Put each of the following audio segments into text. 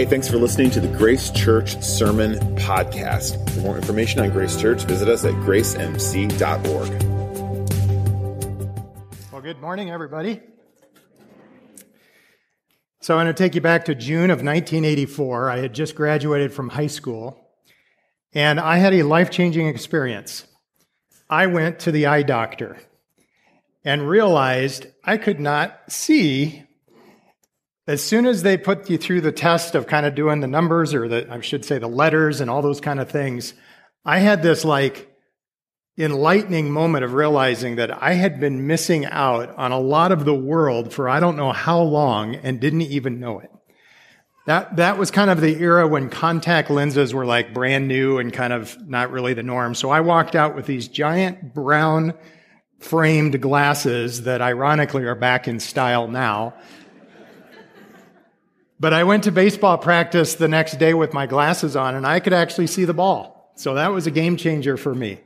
Hey, thanks for listening to the Grace Church Sermon Podcast. For more information on Grace Church, visit us at gracemc.org. Well, good morning, everybody. So, I'm going to take you back to June of 1984. I had just graduated from high school, and I had a life changing experience. I went to the eye doctor and realized I could not see as soon as they put you through the test of kind of doing the numbers or the, I should say the letters and all those kind of things, I had this like enlightening moment of realizing that I had been missing out on a lot of the world for I don't know how long and didn't even know it. That, that was kind of the era when contact lenses were like brand new and kind of not really the norm. So I walked out with these giant brown framed glasses that ironically are back in style now but I went to baseball practice the next day with my glasses on and I could actually see the ball. So that was a game changer for me.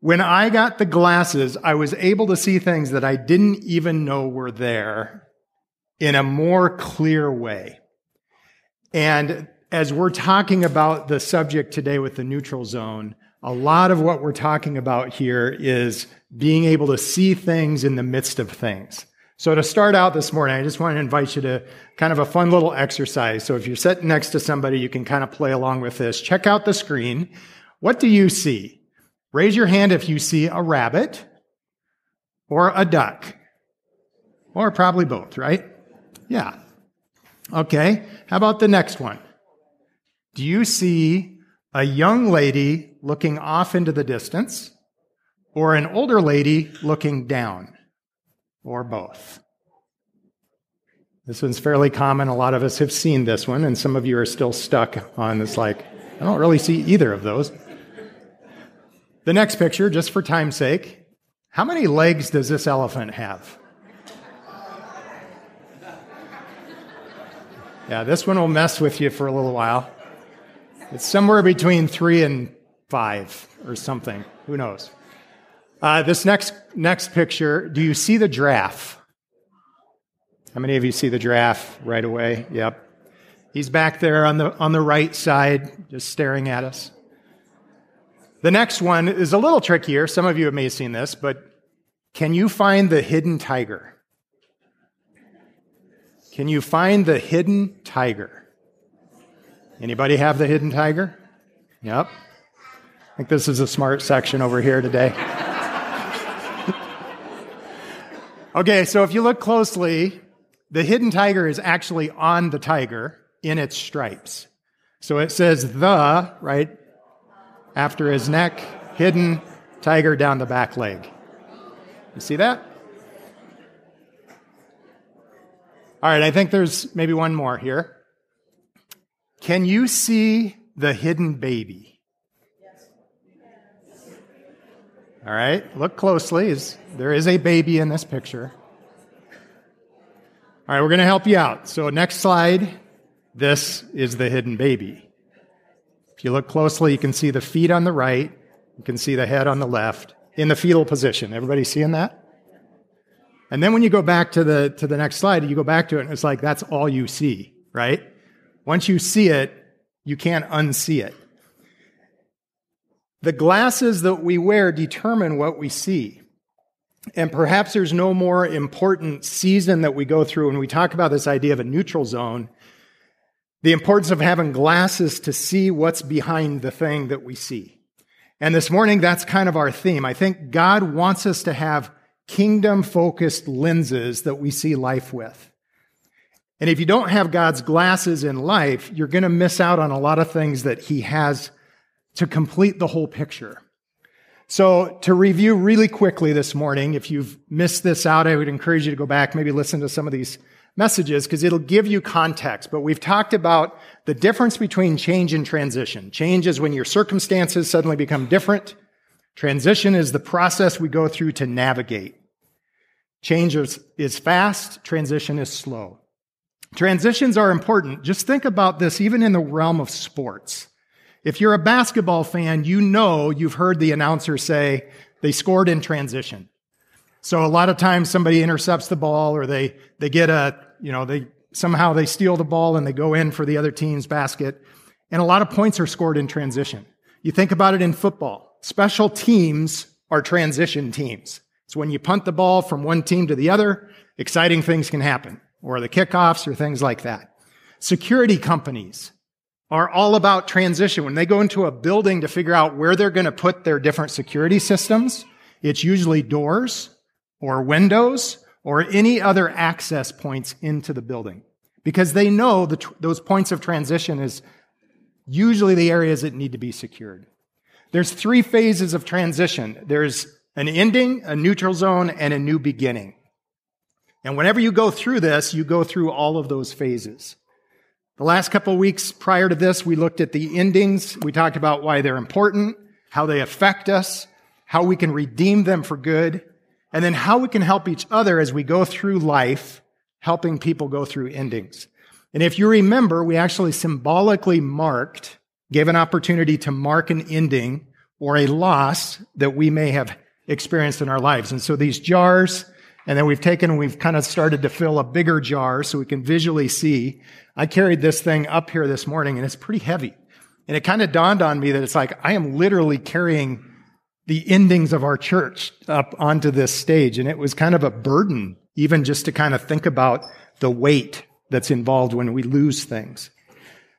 When I got the glasses, I was able to see things that I didn't even know were there in a more clear way. And as we're talking about the subject today with the neutral zone, a lot of what we're talking about here is being able to see things in the midst of things. So to start out this morning, I just want to invite you to kind of a fun little exercise. So if you're sitting next to somebody, you can kind of play along with this. Check out the screen. What do you see? Raise your hand if you see a rabbit or a duck. Or probably both, right? Yeah. Okay. How about the next one? Do you see a young lady looking off into the distance or an older lady looking down? Or both. This one's fairly common. A lot of us have seen this one, and some of you are still stuck on this, like, I don't really see either of those. The next picture, just for time's sake, how many legs does this elephant have? Yeah, this one will mess with you for a little while. It's somewhere between three and five or something. Who knows? Uh, this next next picture, do you see the giraffe? How many of you see the giraffe right away? Yep. He's back there on the on the right side, just staring at us. The next one is a little trickier. Some of you may have seen this, but can you find the hidden tiger? Can you find the hidden tiger? Anybody have the hidden tiger? Yep. I think this is a smart section over here today. Okay, so if you look closely, the hidden tiger is actually on the tiger in its stripes. So it says the, right, after his neck, hidden tiger down the back leg. You see that? All right, I think there's maybe one more here. Can you see the hidden baby? All right, look closely. There is a baby in this picture. All right, we're going to help you out. So, next slide. This is the hidden baby. If you look closely, you can see the feet on the right, you can see the head on the left in the fetal position. Everybody seeing that? And then when you go back to the, to the next slide, you go back to it, and it's like that's all you see, right? Once you see it, you can't unsee it. The glasses that we wear determine what we see. And perhaps there's no more important season that we go through when we talk about this idea of a neutral zone. The importance of having glasses to see what's behind the thing that we see. And this morning, that's kind of our theme. I think God wants us to have kingdom focused lenses that we see life with. And if you don't have God's glasses in life, you're going to miss out on a lot of things that He has to complete the whole picture. So to review really quickly this morning, if you've missed this out, I would encourage you to go back, maybe listen to some of these messages because it'll give you context. But we've talked about the difference between change and transition. Change is when your circumstances suddenly become different. Transition is the process we go through to navigate. Change is, is fast. Transition is slow. Transitions are important. Just think about this even in the realm of sports. If you're a basketball fan, you know you've heard the announcer say they scored in transition. So a lot of times somebody intercepts the ball or they, they get a, you know, they somehow they steal the ball and they go in for the other team's basket. And a lot of points are scored in transition. You think about it in football. Special teams are transition teams. It's when you punt the ball from one team to the other, exciting things can happen, or the kickoffs or things like that. Security companies are all about transition. When they go into a building to figure out where they're going to put their different security systems, it's usually doors or windows or any other access points into the building because they know that those points of transition is usually the areas that need to be secured. There's three phases of transition. There's an ending, a neutral zone, and a new beginning. And whenever you go through this, you go through all of those phases. The last couple of weeks prior to this, we looked at the endings. We talked about why they're important, how they affect us, how we can redeem them for good, and then how we can help each other as we go through life, helping people go through endings. And if you remember, we actually symbolically marked, gave an opportunity to mark an ending or a loss that we may have experienced in our lives. And so these jars, and then we've taken we've kind of started to fill a bigger jar so we can visually see. I carried this thing up here this morning and it's pretty heavy. And it kind of dawned on me that it's like I am literally carrying the endings of our church up onto this stage. And it was kind of a burden, even just to kind of think about the weight that's involved when we lose things.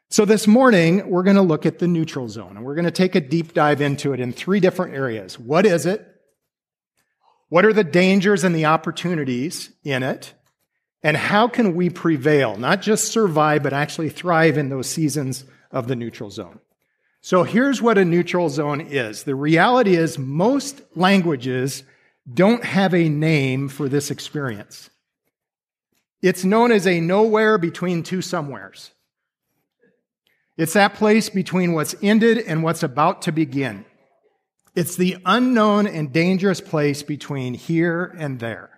So this morning, we're going to look at the neutral zone and we're going to take a deep dive into it in three different areas. What is it? What are the dangers and the opportunities in it? And how can we prevail, not just survive, but actually thrive in those seasons of the neutral zone? So here's what a neutral zone is. The reality is most languages don't have a name for this experience. It's known as a nowhere between two somewheres. It's that place between what's ended and what's about to begin. It's the unknown and dangerous place between here and there.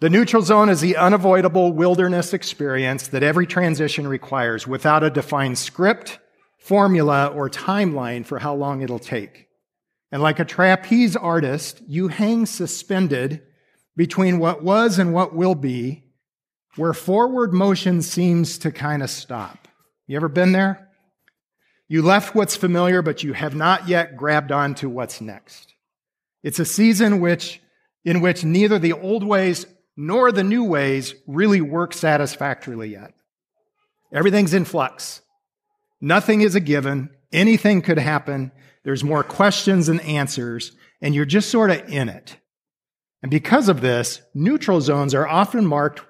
The neutral zone is the unavoidable wilderness experience that every transition requires without a defined script, formula, or timeline for how long it'll take. And like a trapeze artist, you hang suspended between what was and what will be, where forward motion seems to kind of stop. You ever been there? You left what's familiar, but you have not yet grabbed on to what's next. It's a season which, in which neither the old ways nor the new ways really work satisfactorily yet. Everything's in flux. Nothing is a given. Anything could happen. There's more questions than answers, and you're just sort of in it. And because of this, neutral zones are often marked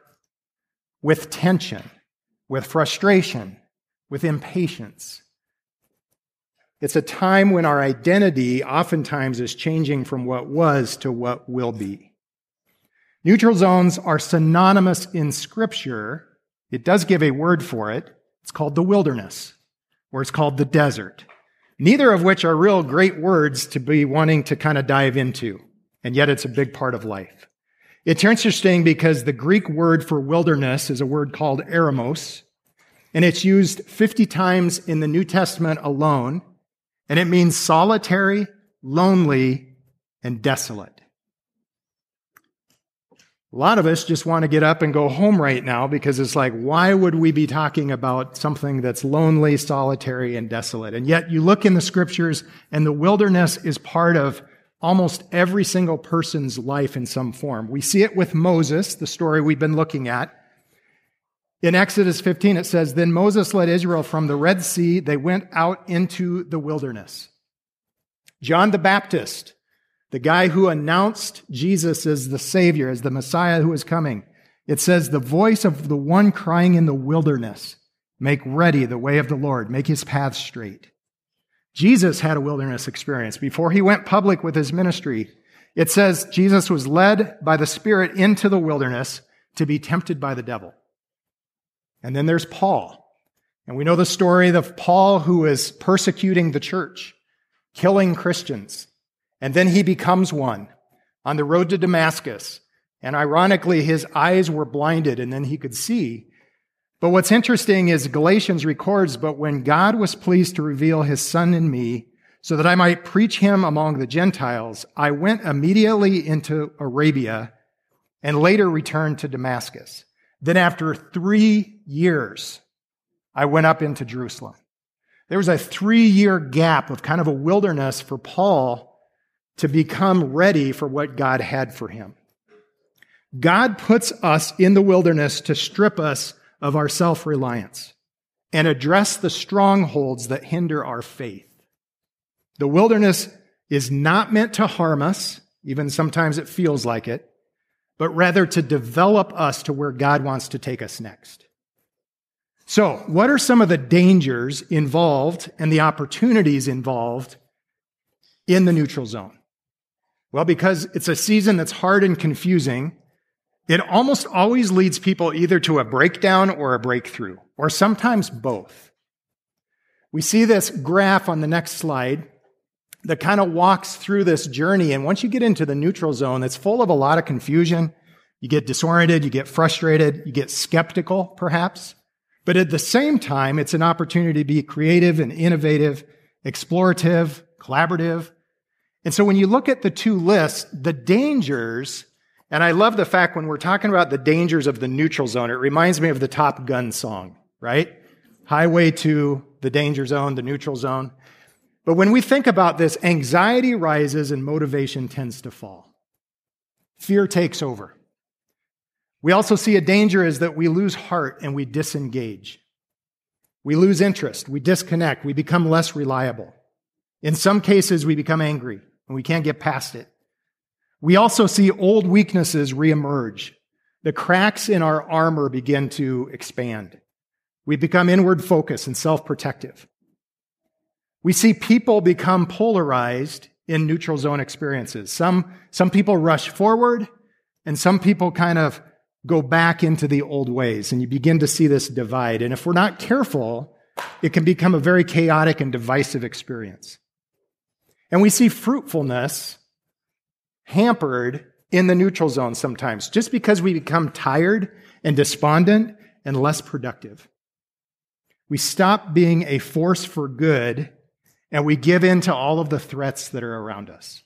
with tension, with frustration, with impatience. It's a time when our identity oftentimes is changing from what was to what will be. Neutral zones are synonymous in Scripture. It does give a word for it. It's called the wilderness, or it's called the desert. Neither of which are real great words to be wanting to kind of dive into, and yet it's a big part of life. It's interesting because the Greek word for wilderness is a word called eremos, and it's used 50 times in the New Testament alone. And it means solitary, lonely, and desolate. A lot of us just want to get up and go home right now because it's like, why would we be talking about something that's lonely, solitary, and desolate? And yet you look in the scriptures and the wilderness is part of almost every single person's life in some form. We see it with Moses, the story we've been looking at. In Exodus 15, it says, Then Moses led Israel from the Red Sea. They went out into the wilderness. John the Baptist, the guy who announced Jesus as the Savior, as the Messiah who was coming, it says, The voice of the one crying in the wilderness, Make ready the way of the Lord, make his path straight. Jesus had a wilderness experience before he went public with his ministry. It says Jesus was led by the Spirit into the wilderness to be tempted by the devil. And then there's Paul. And we know the story of Paul who is persecuting the church, killing Christians. And then he becomes one on the road to Damascus. And ironically, his eyes were blinded and then he could see. But what's interesting is Galatians records, but when God was pleased to reveal his son in me so that I might preach him among the Gentiles, I went immediately into Arabia and later returned to Damascus. Then after three years, I went up into Jerusalem. There was a three year gap of kind of a wilderness for Paul to become ready for what God had for him. God puts us in the wilderness to strip us of our self reliance and address the strongholds that hinder our faith. The wilderness is not meant to harm us, even sometimes it feels like it, but rather to develop us to where God wants to take us next. So, what are some of the dangers involved and the opportunities involved in the neutral zone? Well, because it's a season that's hard and confusing, it almost always leads people either to a breakdown or a breakthrough, or sometimes both. We see this graph on the next slide that kind of walks through this journey. And once you get into the neutral zone, it's full of a lot of confusion. You get disoriented, you get frustrated, you get skeptical, perhaps. But at the same time, it's an opportunity to be creative and innovative, explorative, collaborative. And so when you look at the two lists, the dangers and I love the fact when we're talking about the dangers of the neutral zone, it reminds me of the Top Gun song, right? Highway to the danger zone, the neutral zone. But when we think about this, anxiety rises and motivation tends to fall. Fear takes over. We also see a danger is that we lose heart and we disengage. We lose interest, we disconnect, we become less reliable. In some cases, we become angry and we can't get past it. We also see old weaknesses reemerge. The cracks in our armor begin to expand. We become inward focused and self protective. We see people become polarized in neutral zone experiences. Some, some people rush forward, and some people kind of go back into the old ways, and you begin to see this divide. And if we're not careful, it can become a very chaotic and divisive experience. And we see fruitfulness hampered in the neutral zone sometimes just because we become tired and despondent and less productive. We stop being a force for good and we give in to all of the threats that are around us.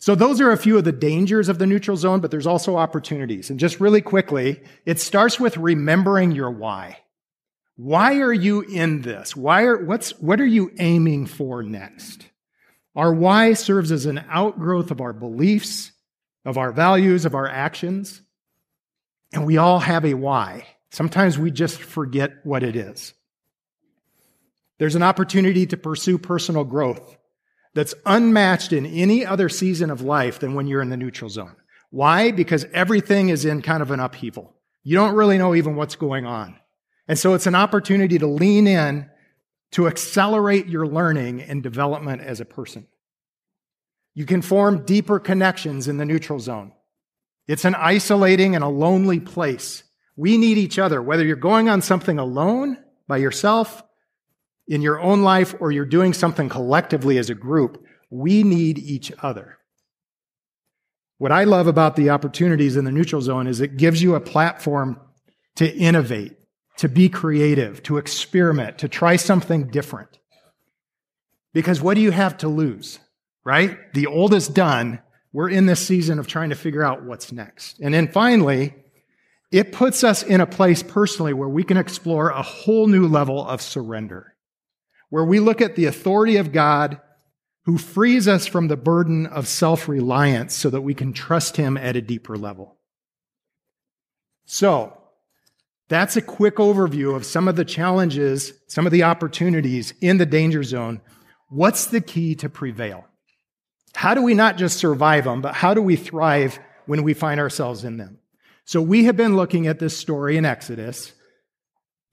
So those are a few of the dangers of the neutral zone, but there's also opportunities. And just really quickly, it starts with remembering your why. Why are you in this? Why are, what's, what are you aiming for next? Our why serves as an outgrowth of our beliefs, of our values, of our actions. And we all have a why. Sometimes we just forget what it is. There's an opportunity to pursue personal growth that's unmatched in any other season of life than when you're in the neutral zone. Why? Because everything is in kind of an upheaval. You don't really know even what's going on. And so it's an opportunity to lean in to accelerate your learning and development as a person. You can form deeper connections in the neutral zone. It's an isolating and a lonely place. We need each other, whether you're going on something alone by yourself in your own life or you're doing something collectively as a group. We need each other. What I love about the opportunities in the neutral zone is it gives you a platform to innovate, to be creative, to experiment, to try something different. Because what do you have to lose, right? The old is done. We're in this season of trying to figure out what's next. And then finally, it puts us in a place personally where we can explore a whole new level of surrender, where we look at the authority of God who frees us from the burden of self reliance so that we can trust Him at a deeper level. So, that's a quick overview of some of the challenges, some of the opportunities in the danger zone. What's the key to prevail? How do we not just survive them, but how do we thrive when we find ourselves in them? So we have been looking at this story in Exodus,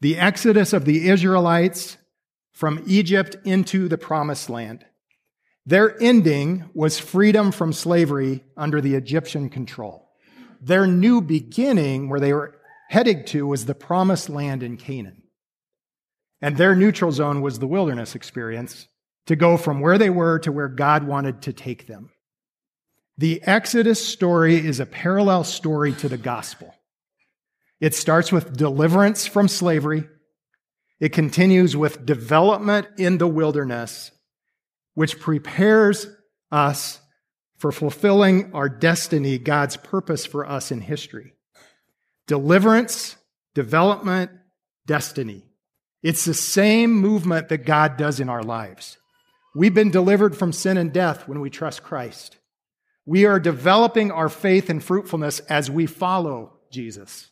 the exodus of the Israelites from Egypt into the promised land. Their ending was freedom from slavery under the Egyptian control. Their new beginning, where they were headed to was the promised land in Canaan. And their neutral zone was the wilderness experience to go from where they were to where God wanted to take them. The Exodus story is a parallel story to the gospel. It starts with deliverance from slavery. It continues with development in the wilderness, which prepares us for fulfilling our destiny, God's purpose for us in history. deliverance, development, destiny. It's the same movement that God does in our lives. We've been delivered from sin and death when we trust Christ. We are developing our faith and fruitfulness as we follow Jesus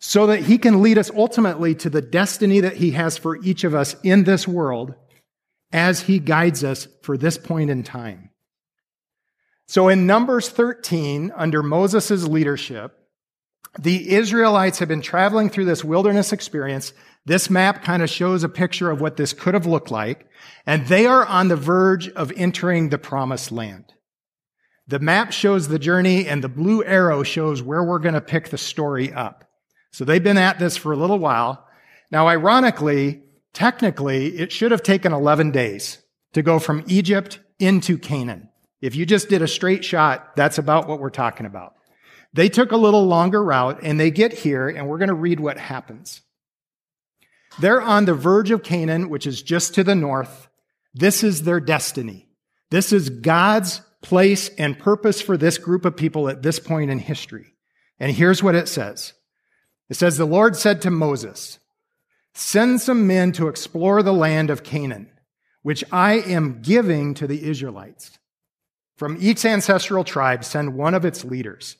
so that he can lead us ultimately to the destiny that he has for each of us in this world as he guides us for this point in time. So in Numbers 13, under Moses' leadership, the Israelites have been traveling through this wilderness experience. This map kind of shows a picture of what this could have looked like. And they are on the verge of entering the promised land. The map shows the journey and the blue arrow shows where we're going to pick the story up. So they've been at this for a little while. Now, ironically, technically, it should have taken 11 days to go from Egypt into Canaan. If you just did a straight shot, that's about what we're talking about. They took a little longer route and they get here and we're going to read what happens. They're on the verge of Canaan, which is just to the north. This is their destiny. This is God's place and purpose for this group of people at this point in history. And here's what it says. It says, The Lord said to Moses, Send some men to explore the land of Canaan, which I am giving to the Israelites. From each ancestral tribe, send one of its leaders.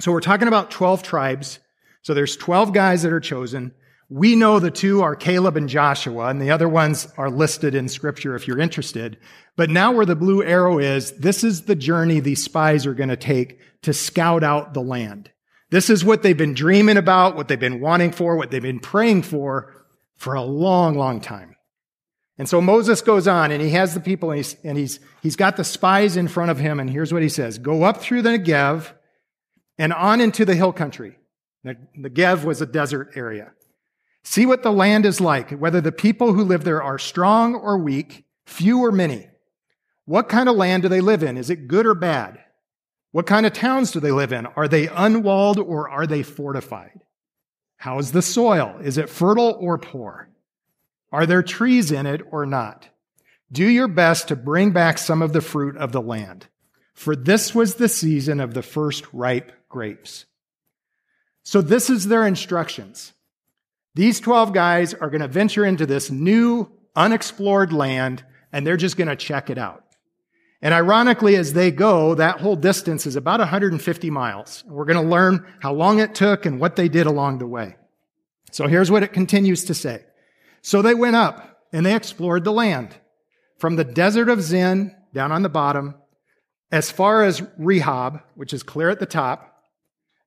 So we're talking about 12 tribes. So there's 12 guys that are chosen. We know the two are Caleb and Joshua, and the other ones are listed in scripture if you're interested. But now where the blue arrow is, this is the journey these spies are going to take to scout out the land. This is what they've been dreaming about, what they've been wanting for, what they've been praying for for a long, long time. And so Moses goes on and he has the people and he's, and he's, he's got the spies in front of him. And here's what he says Go up through the Negev and on into the hill country. The Negev was a desert area. See what the land is like, whether the people who live there are strong or weak, few or many. What kind of land do they live in? Is it good or bad? What kind of towns do they live in? Are they unwalled or are they fortified? How is the soil? Is it fertile or poor? Are there trees in it or not? Do your best to bring back some of the fruit of the land, for this was the season of the first ripe grapes. So, this is their instructions. These 12 guys are going to venture into this new, unexplored land, and they're just going to check it out. And ironically, as they go, that whole distance is about 150 miles. We're going to learn how long it took and what they did along the way. So here's what it continues to say. So they went up and they explored the land from the desert of Zin down on the bottom as far as Rehob, which is clear at the top.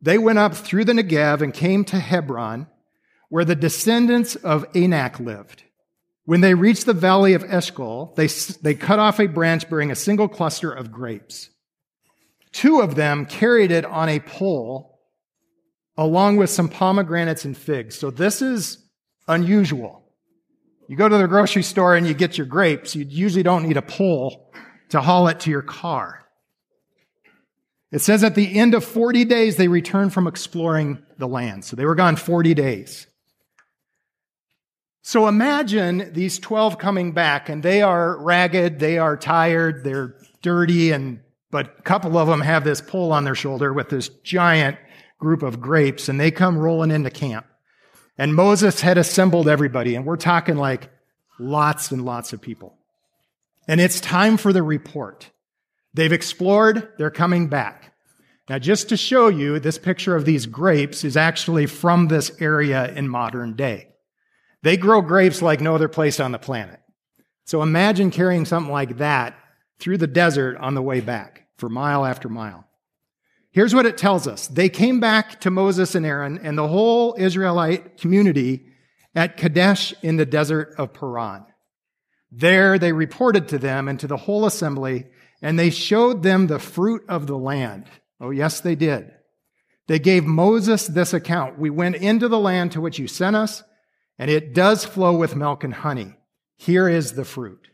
They went up through the Negev and came to Hebron, where the descendants of Anak lived. When they reached the valley of Eshcol, they, they cut off a branch bearing a single cluster of grapes. Two of them carried it on a pole along with some pomegranates and figs. So this is unusual. You go to the grocery store and you get your grapes. You usually don't need a pole to haul it to your car. It says at the end of 40 days, they returned from exploring the land. So they were gone 40 days. So imagine these 12 coming back and they are ragged, they are tired, they're dirty, and, but a couple of them have this pole on their shoulder with this giant group of grapes and they come rolling into camp. And Moses had assembled everybody and we're talking like lots and lots of people. And it's time for the report. They've explored, they're coming back. Now, just to show you, this picture of these grapes is actually from this area in modern day. They grow grapes like no other place on the planet. So imagine carrying something like that through the desert on the way back for mile after mile. Here's what it tells us. They came back to Moses and Aaron and the whole Israelite community at Kadesh in the desert of Paran. There they reported to them and to the whole assembly, and they showed them the fruit of the land. Oh, yes, they did. They gave Moses this account. We went into the land to which you sent us, and it does flow with milk and honey. Here is the fruit.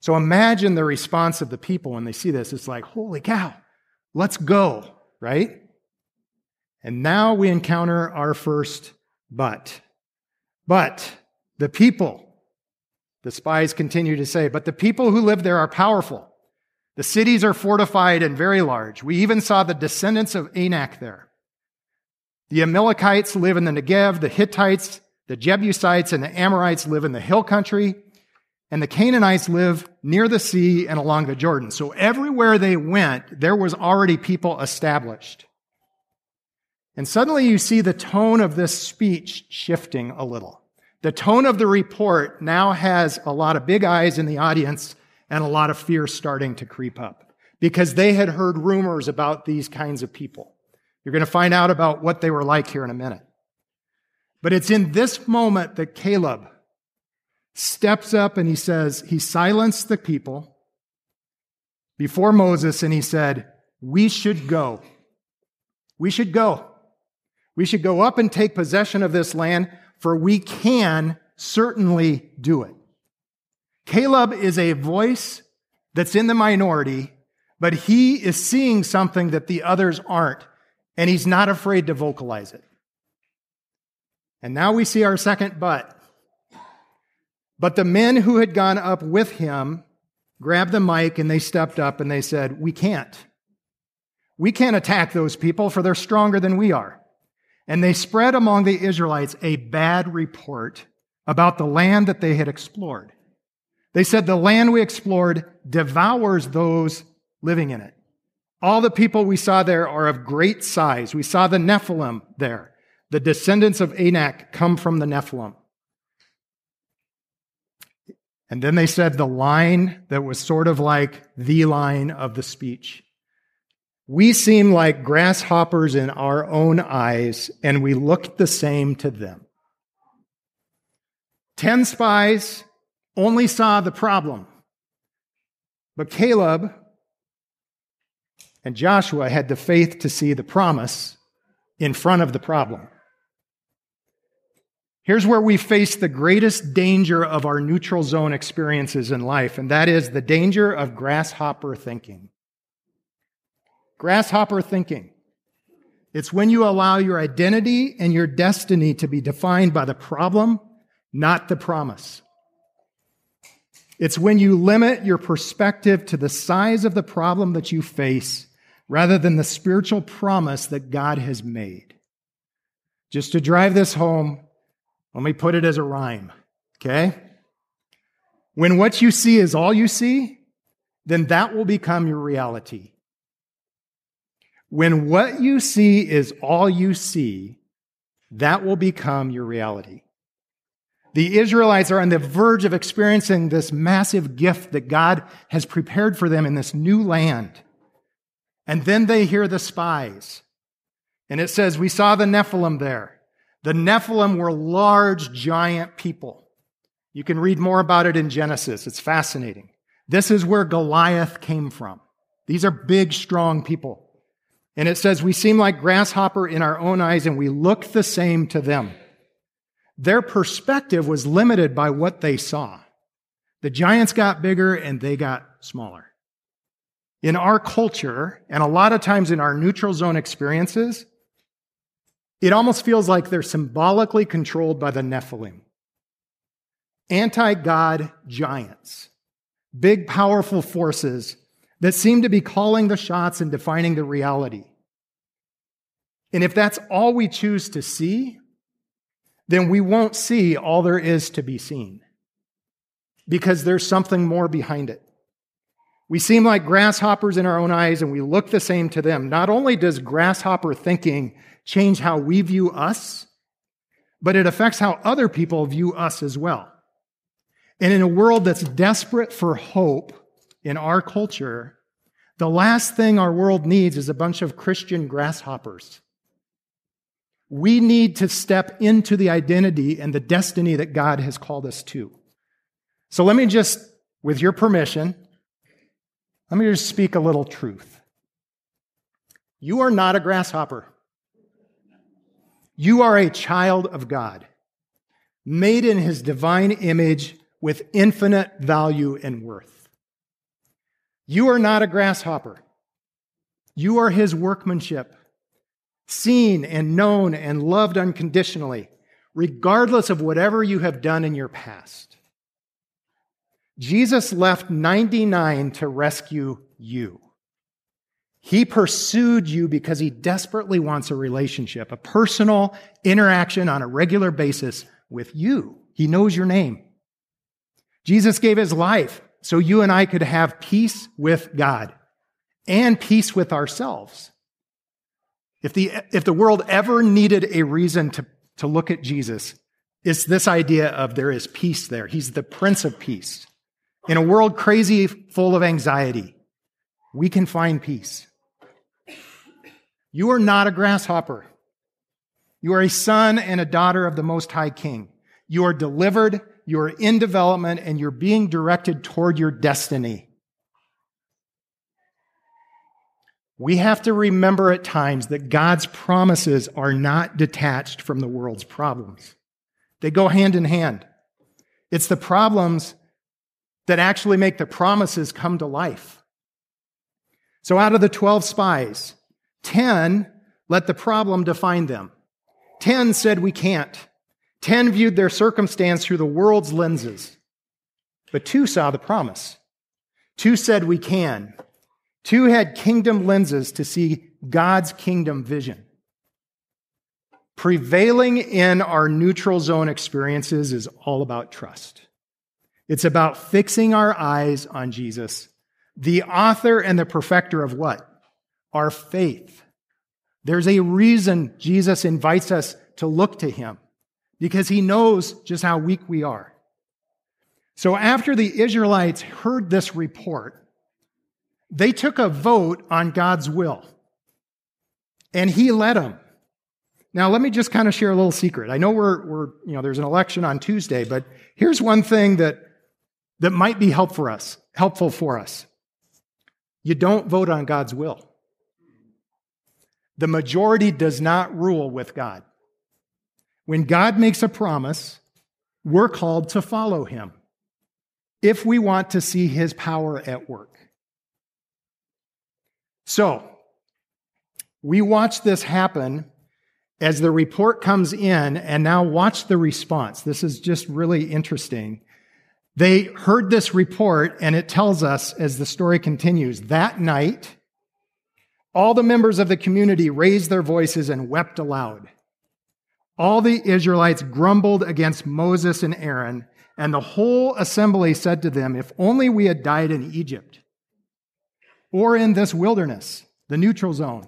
So imagine the response of the people when they see this. It's like, holy cow, let's go, right? And now we encounter our first but. But the people, the spies continue to say, but the people who live there are powerful. The cities are fortified and very large. We even saw the descendants of Anak there. The Amalekites live in the Negev, the Hittites, the Jebusites, and the Amorites live in the hill country, and the Canaanites live near the sea and along the Jordan. So everywhere they went, there was already people established. And suddenly you see the tone of this speech shifting a little. The tone of the report now has a lot of big eyes in the audience and a lot of fear starting to creep up because they had heard rumors about these kinds of people. You're going to find out about what they were like here in a minute. But it's in this moment that Caleb steps up and he says, he silenced the people before Moses and he said, We should go. We should go. We should go up and take possession of this land, for we can certainly do it. Caleb is a voice that's in the minority, but he is seeing something that the others aren't, and he's not afraid to vocalize it. And now we see our second but. But the men who had gone up with him grabbed the mic and they stepped up and they said, We can't. We can't attack those people, for they're stronger than we are. And they spread among the Israelites a bad report about the land that they had explored. They said, The land we explored devours those living in it. All the people we saw there are of great size. We saw the Nephilim there. The descendants of Anak come from the Nephilim. And then they said the line that was sort of like the line of the speech. We seem like grasshoppers in our own eyes, and we looked the same to them. Ten spies only saw the problem, but Caleb and Joshua had the faith to see the promise in front of the problem. Here's where we face the greatest danger of our neutral zone experiences in life, and that is the danger of grasshopper thinking. Grasshopper thinking. It's when you allow your identity and your destiny to be defined by the problem, not the promise. It's when you limit your perspective to the size of the problem that you face rather than the spiritual promise that God has made. Just to drive this home, let me put it as a rhyme, okay? When what you see is all you see, then that will become your reality. When what you see is all you see, that will become your reality. The Israelites are on the verge of experiencing this massive gift that God has prepared for them in this new land. And then they hear the spies. And it says, We saw the Nephilim there. The Nephilim were large, giant people. You can read more about it in Genesis. It's fascinating. This is where Goliath came from. These are big, strong people. And it says, We seem like grasshopper in our own eyes, and we look the same to them. Their perspective was limited by what they saw. The giants got bigger and they got smaller. In our culture, and a lot of times in our neutral zone experiences, it almost feels like they're symbolically controlled by the Nephilim. Anti God giants, big, powerful forces that seem to be calling the shots and defining the reality. And if that's all we choose to see, then we won't see all there is to be seen because there's something more behind it. We seem like grasshoppers in our own eyes and we look the same to them. Not only does grasshopper thinking change how we view us, but it affects how other people view us as well. And in a world that's desperate for hope, in our culture, the last thing our world needs is a bunch of Christian grasshoppers. We need to step into the identity and the destiny that God has called us to. So let me just, with your permission, let me just speak a little truth. You are not a grasshopper. You are a child of God, made in his divine image with infinite value and worth. You are not a grasshopper. You are his workmanship, seen and known and loved unconditionally, regardless of whatever you have done in your past. Jesus left 99 to rescue you. He pursued you because he desperately wants a relationship, a personal interaction on a regular basis with you. He knows your name. Jesus gave his life so you and I could have peace with God and peace with ourselves. If the, if the world ever needed a reason to, to look at Jesus, it's this idea of there is peace there. He's the Prince of Peace. In a world crazy, full of anxiety, we can find peace. You are not a grasshopper. You are a son and a daughter of the Most High King. You are delivered, you are in development, and you're being directed toward your destiny. We have to remember at times that God's promises are not detached from the world's problems. They go hand in hand. It's the problems that actually make the promises come to life. So out of the 12 spies, 10 let the problem define them. 10 said we can't. 10 viewed their circumstance through the world's lenses. But two saw the promise. Two said we can. Two had kingdom lenses to see God's kingdom vision. Prevailing in our neutral zone experiences is all about trust. It's about fixing our eyes on Jesus, the author and the perfecter of what? Our faith. There's a reason Jesus invites us to look to him because he knows just how weak we are. So after the Israelites heard this report, they took a vote on God's will, and He led them. Now, let me just kind of share a little secret. I know we're, we're, you know, there's an election on Tuesday, but here's one thing that, that might be help for us, helpful for us. You don't vote on God's will. The majority does not rule with God. When God makes a promise, we're called to follow him if we want to see his power at work. So, we watch this happen as the report comes in, and now watch the response. This is just really interesting. They heard this report, and it tells us as the story continues that night, all the members of the community raised their voices and wept aloud. All the Israelites grumbled against Moses and Aaron, and the whole assembly said to them, If only we had died in Egypt or in this wilderness, the neutral zone.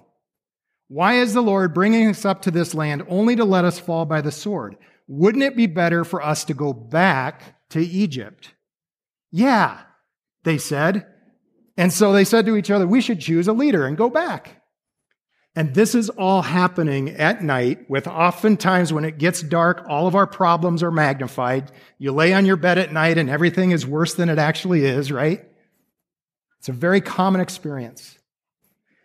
Why is the Lord bringing us up to this land only to let us fall by the sword? Wouldn't it be better for us to go back to Egypt? Yeah, they said. And so they said to each other, we should choose a leader and go back. And this is all happening at night with oftentimes when it gets dark, all of our problems are magnified. You lay on your bed at night and everything is worse than it actually is, right? It's a very common experience.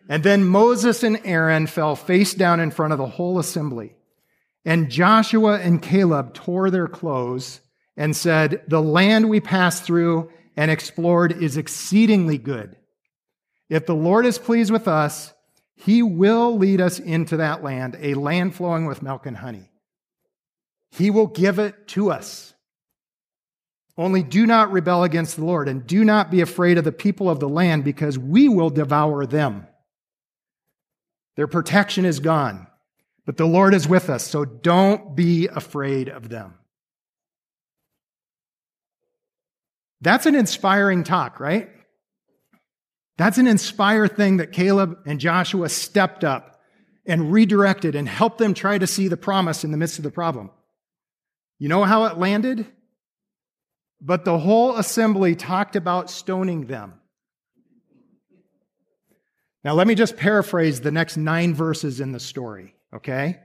And then Moses and Aaron fell face down in front of the whole assembly. And Joshua and Caleb tore their clothes and said, The land we passed through and explored is exceedingly good. If the Lord is pleased with us, he will lead us into that land, a land flowing with milk and honey. He will give it to us. Only do not rebel against the Lord, and do not be afraid of the people of the land, because we will devour them. Their protection is gone, but the Lord is with us, so don't be afraid of them. That's an inspiring talk, right? That's an inspired thing that Caleb and Joshua stepped up and redirected and helped them try to see the promise in the midst of the problem. You know how it landed? But the whole assembly talked about stoning them. Now, let me just paraphrase the next nine verses in the story, okay?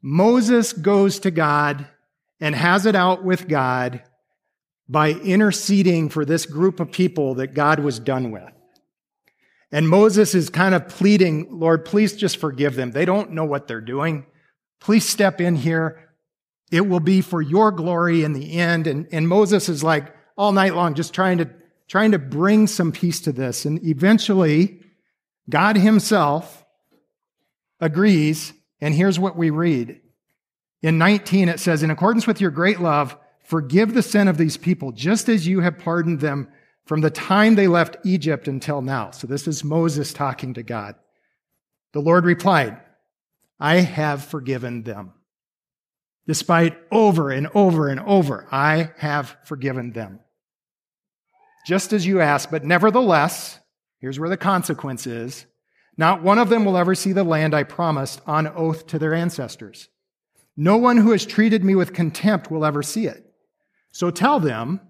Moses goes to God and has it out with God by interceding for this group of people that God was done with. And Moses is kind of pleading, Lord, please just forgive them. They don't know what they're doing. Please step in here. It will be for your glory in the end. And, and Moses is like all night long just trying to, trying to bring some peace to this. And eventually, God himself agrees. And here's what we read. In 19, it says, In accordance with your great love, forgive the sin of these people, just as you have pardoned them from the time they left Egypt until now. So this is Moses talking to God. The Lord replied, I have forgiven them. Despite over and over and over, I have forgiven them. Just as you asked, but nevertheless, here's where the consequence is. Not one of them will ever see the land I promised on oath to their ancestors. No one who has treated me with contempt will ever see it. So tell them,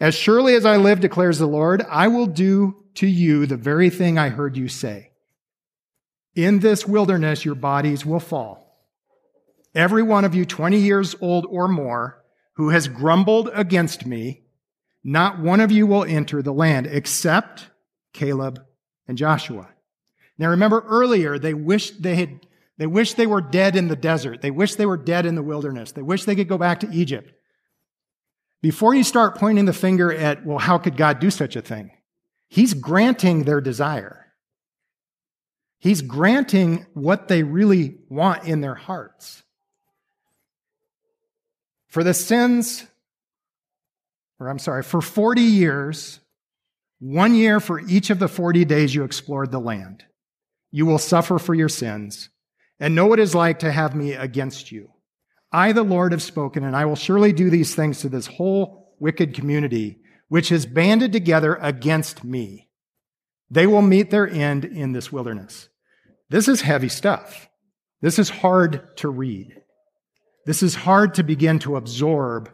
as surely as I live, declares the Lord, I will do to you the very thing I heard you say. In this wilderness, your bodies will fall. Every one of you, 20 years old or more, who has grumbled against me, not one of you will enter the land except Caleb and Joshua. Now remember earlier, they wished they had, they wished they were dead in the desert. They wished they were dead in the wilderness. They wished they could go back to Egypt. Before you start pointing the finger at, well, how could God do such a thing? He's granting their desire. He's granting what they really want in their hearts. For the sins, or I'm sorry, for 40 years, one year for each of the 40 days you explored the land, you will suffer for your sins and know what it is like to have me against you. I, the Lord, have spoken, and I will surely do these things to this whole wicked community, which has banded together against me. They will meet their end in this wilderness. This is heavy stuff. This is hard to read. This is hard to begin to absorb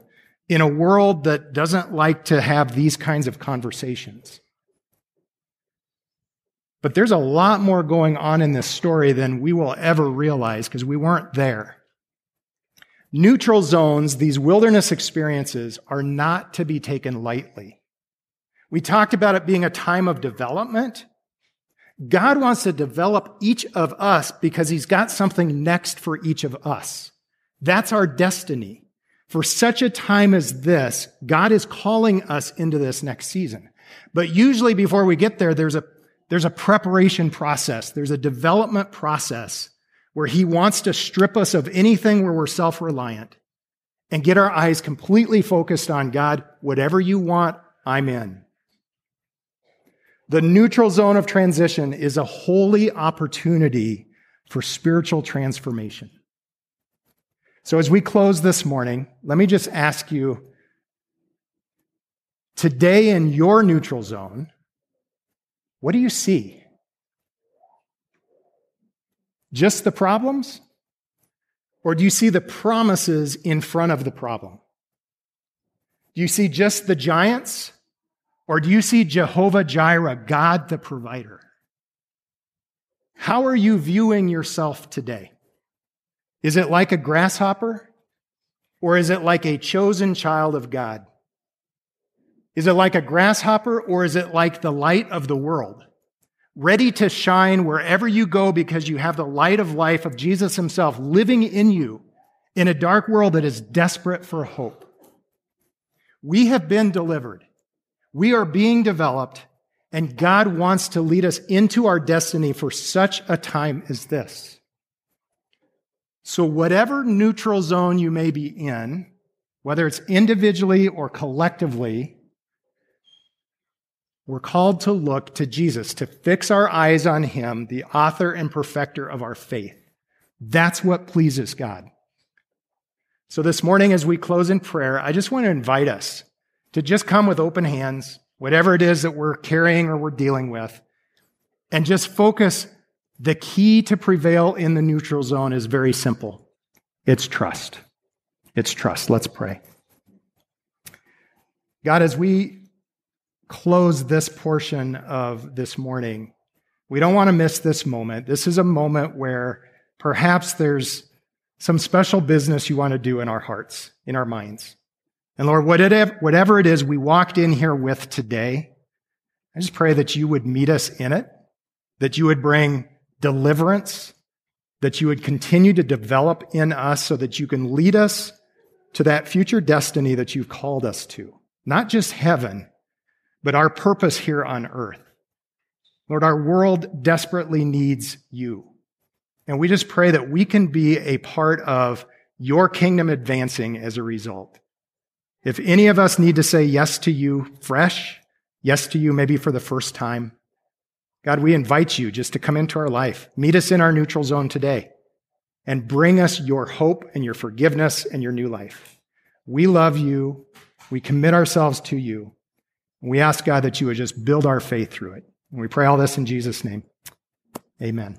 in a world that doesn't like to have these kinds of conversations. But there's a lot more going on in this story than we will ever realize because we weren't there. Neutral zones, these wilderness experiences, are not to be taken lightly. We talked about it being a time of development God wants to develop each of us because he's got something next for each of us. That's our destiny. For such a time as this, God is calling us into this next season. But usually before we get there, there's a, there's a preparation process. There's a development process where he wants to strip us of anything where we're self-reliant and get our eyes completely focused on God. Whatever you want, I'm in. The neutral zone of transition is a holy opportunity for spiritual transformation. So, as we close this morning, let me just ask you today in your neutral zone, what do you see? Just the problems? Or do you see the promises in front of the problem? Do you see just the giants? Or do you see Jehovah Jireh, God the provider? How are you viewing yourself today? Is it like a grasshopper? Or is it like a chosen child of God? Is it like a grasshopper or is it like the light of the world? Ready to shine wherever you go because you have the light of life of Jesus himself living in you in a dark world that is desperate for hope. We have been delivered. We are being developed, and God wants to lead us into our destiny for such a time as this. So, whatever neutral zone you may be in, whether it's individually or collectively, we're called to look to Jesus, to fix our eyes on Him, the author and perfecter of our faith. That's what pleases God. So, this morning, as we close in prayer, I just want to invite us to just come with open hands, whatever it is that we're carrying or we're dealing with, and just focus. The key to prevail in the neutral zone is very simple it's trust. It's trust. Let's pray. God, as we close this portion of this morning, we don't want to miss this moment. This is a moment where perhaps there's some special business you want to do in our hearts, in our minds. And Lord, whatever it is we walked in here with today, I just pray that you would meet us in it, that you would bring deliverance, that you would continue to develop in us so that you can lead us to that future destiny that you've called us to. Not just heaven, but our purpose here on earth. Lord, our world desperately needs you. And we just pray that we can be a part of your kingdom advancing as a result. If any of us need to say yes to you fresh, yes to you maybe for the first time, God, we invite you just to come into our life. Meet us in our neutral zone today and bring us your hope and your forgiveness and your new life. We love you. We commit ourselves to you. We ask, God, that you would just build our faith through it. And we pray all this in Jesus' name. Amen.